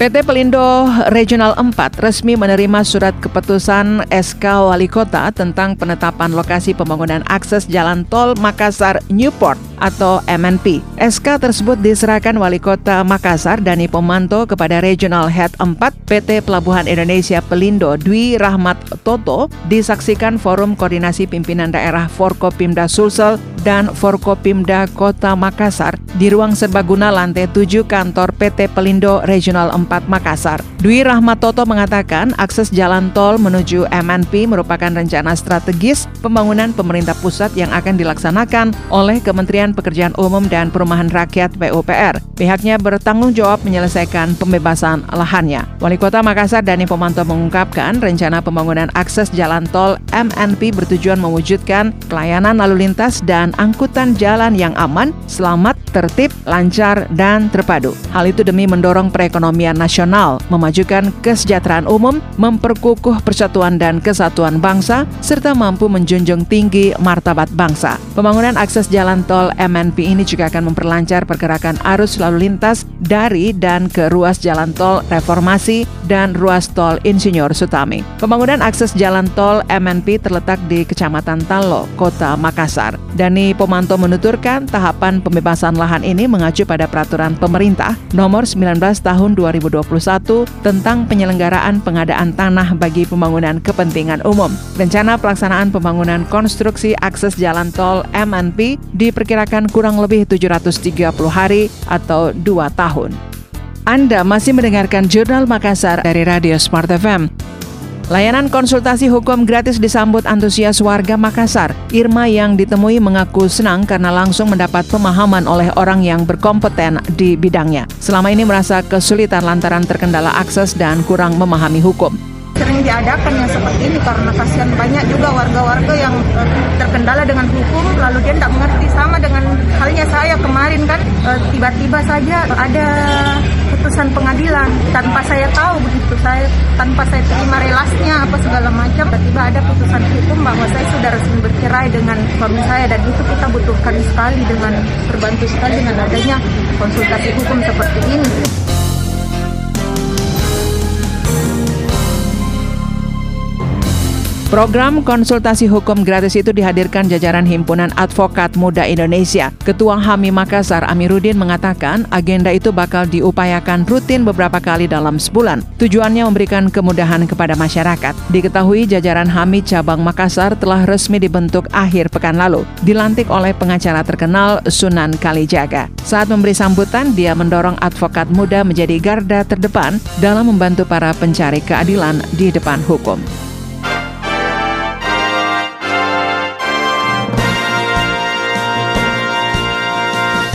PT Pelindo Regional 4 resmi menerima surat keputusan SK Wali Kota tentang penetapan lokasi pembangunan akses jalan tol Makassar Newport atau MNP. SK tersebut diserahkan Wali Kota Makassar Dani Pomanto kepada Regional Head 4 PT Pelabuhan Indonesia Pelindo Dwi Rahmat Toto disaksikan Forum Koordinasi Pimpinan Daerah Forkopimda Sulsel dan Forkopimda Kota Makassar di ruang serbaguna lantai 7 kantor PT Pelindo Regional 4 Makassar. Dwi Rahmat Toto mengatakan akses jalan tol menuju MNP merupakan rencana strategis pembangunan pemerintah pusat yang akan dilaksanakan oleh Kementerian Pekerjaan Umum dan Perumahan Rakyat PUPR. Pihaknya bertanggung jawab menyelesaikan pembebasan lahannya. Wali Kota Makassar Dani Pomanto mengungkapkan rencana pembangunan akses jalan tol MNP bertujuan mewujudkan pelayanan lalu lintas dan angkutan jalan yang aman, selamat, tertib, lancar, dan terpadu. Hal itu demi mendorong perekonomian nasional, memajukan kesejahteraan umum, memperkukuh persatuan dan kesatuan bangsa, serta mampu menjunjung tinggi martabat bangsa. Pembangunan akses jalan tol MNP ini juga akan memperlancar pergerakan arus lalu lintas dari dan ke ruas jalan tol Reformasi dan ruas tol Insinyur Sutami. Pembangunan akses jalan tol MNP terletak di Kecamatan Talo, Kota Makassar. Dani Pomanto menuturkan tahapan pembebasan lahan ini mengacu pada peraturan pemerintah nomor 19 tahun 2021 tentang penyelenggaraan pengadaan tanah bagi pembangunan kepentingan umum. Rencana pelaksanaan pembangunan konstruksi akses jalan tol MNP diperkirakan akan kurang lebih 730 hari atau 2 tahun. Anda masih mendengarkan Jurnal Makassar dari Radio Smart FM. Layanan konsultasi hukum gratis disambut antusias warga Makassar. Irma yang ditemui mengaku senang karena langsung mendapat pemahaman oleh orang yang berkompeten di bidangnya. Selama ini merasa kesulitan lantaran terkendala akses dan kurang memahami hukum sering diadakan yang seperti ini karena kasihan banyak juga warga-warga yang terkendala dengan hukum lalu dia tidak mengerti sama dengan halnya saya kemarin kan uh, tiba-tiba saja ada putusan pengadilan tanpa saya tahu saya tanpa saya terima relasnya apa segala macam tiba-tiba ada putusan hukum bahwa saya sudah resmi bercerai dengan suami saya dan itu kita butuhkan sekali dengan terbantu sekali dengan adanya konsultasi hukum seperti ini. Program konsultasi hukum gratis itu dihadirkan jajaran Himpunan Advokat Muda Indonesia. Ketua HAMI Makassar Amiruddin mengatakan agenda itu bakal diupayakan rutin beberapa kali dalam sebulan. Tujuannya memberikan kemudahan kepada masyarakat. Diketahui jajaran HAMI Cabang Makassar telah resmi dibentuk akhir pekan lalu, dilantik oleh pengacara terkenal Sunan Kalijaga. Saat memberi sambutan, dia mendorong advokat muda menjadi garda terdepan dalam membantu para pencari keadilan di depan hukum.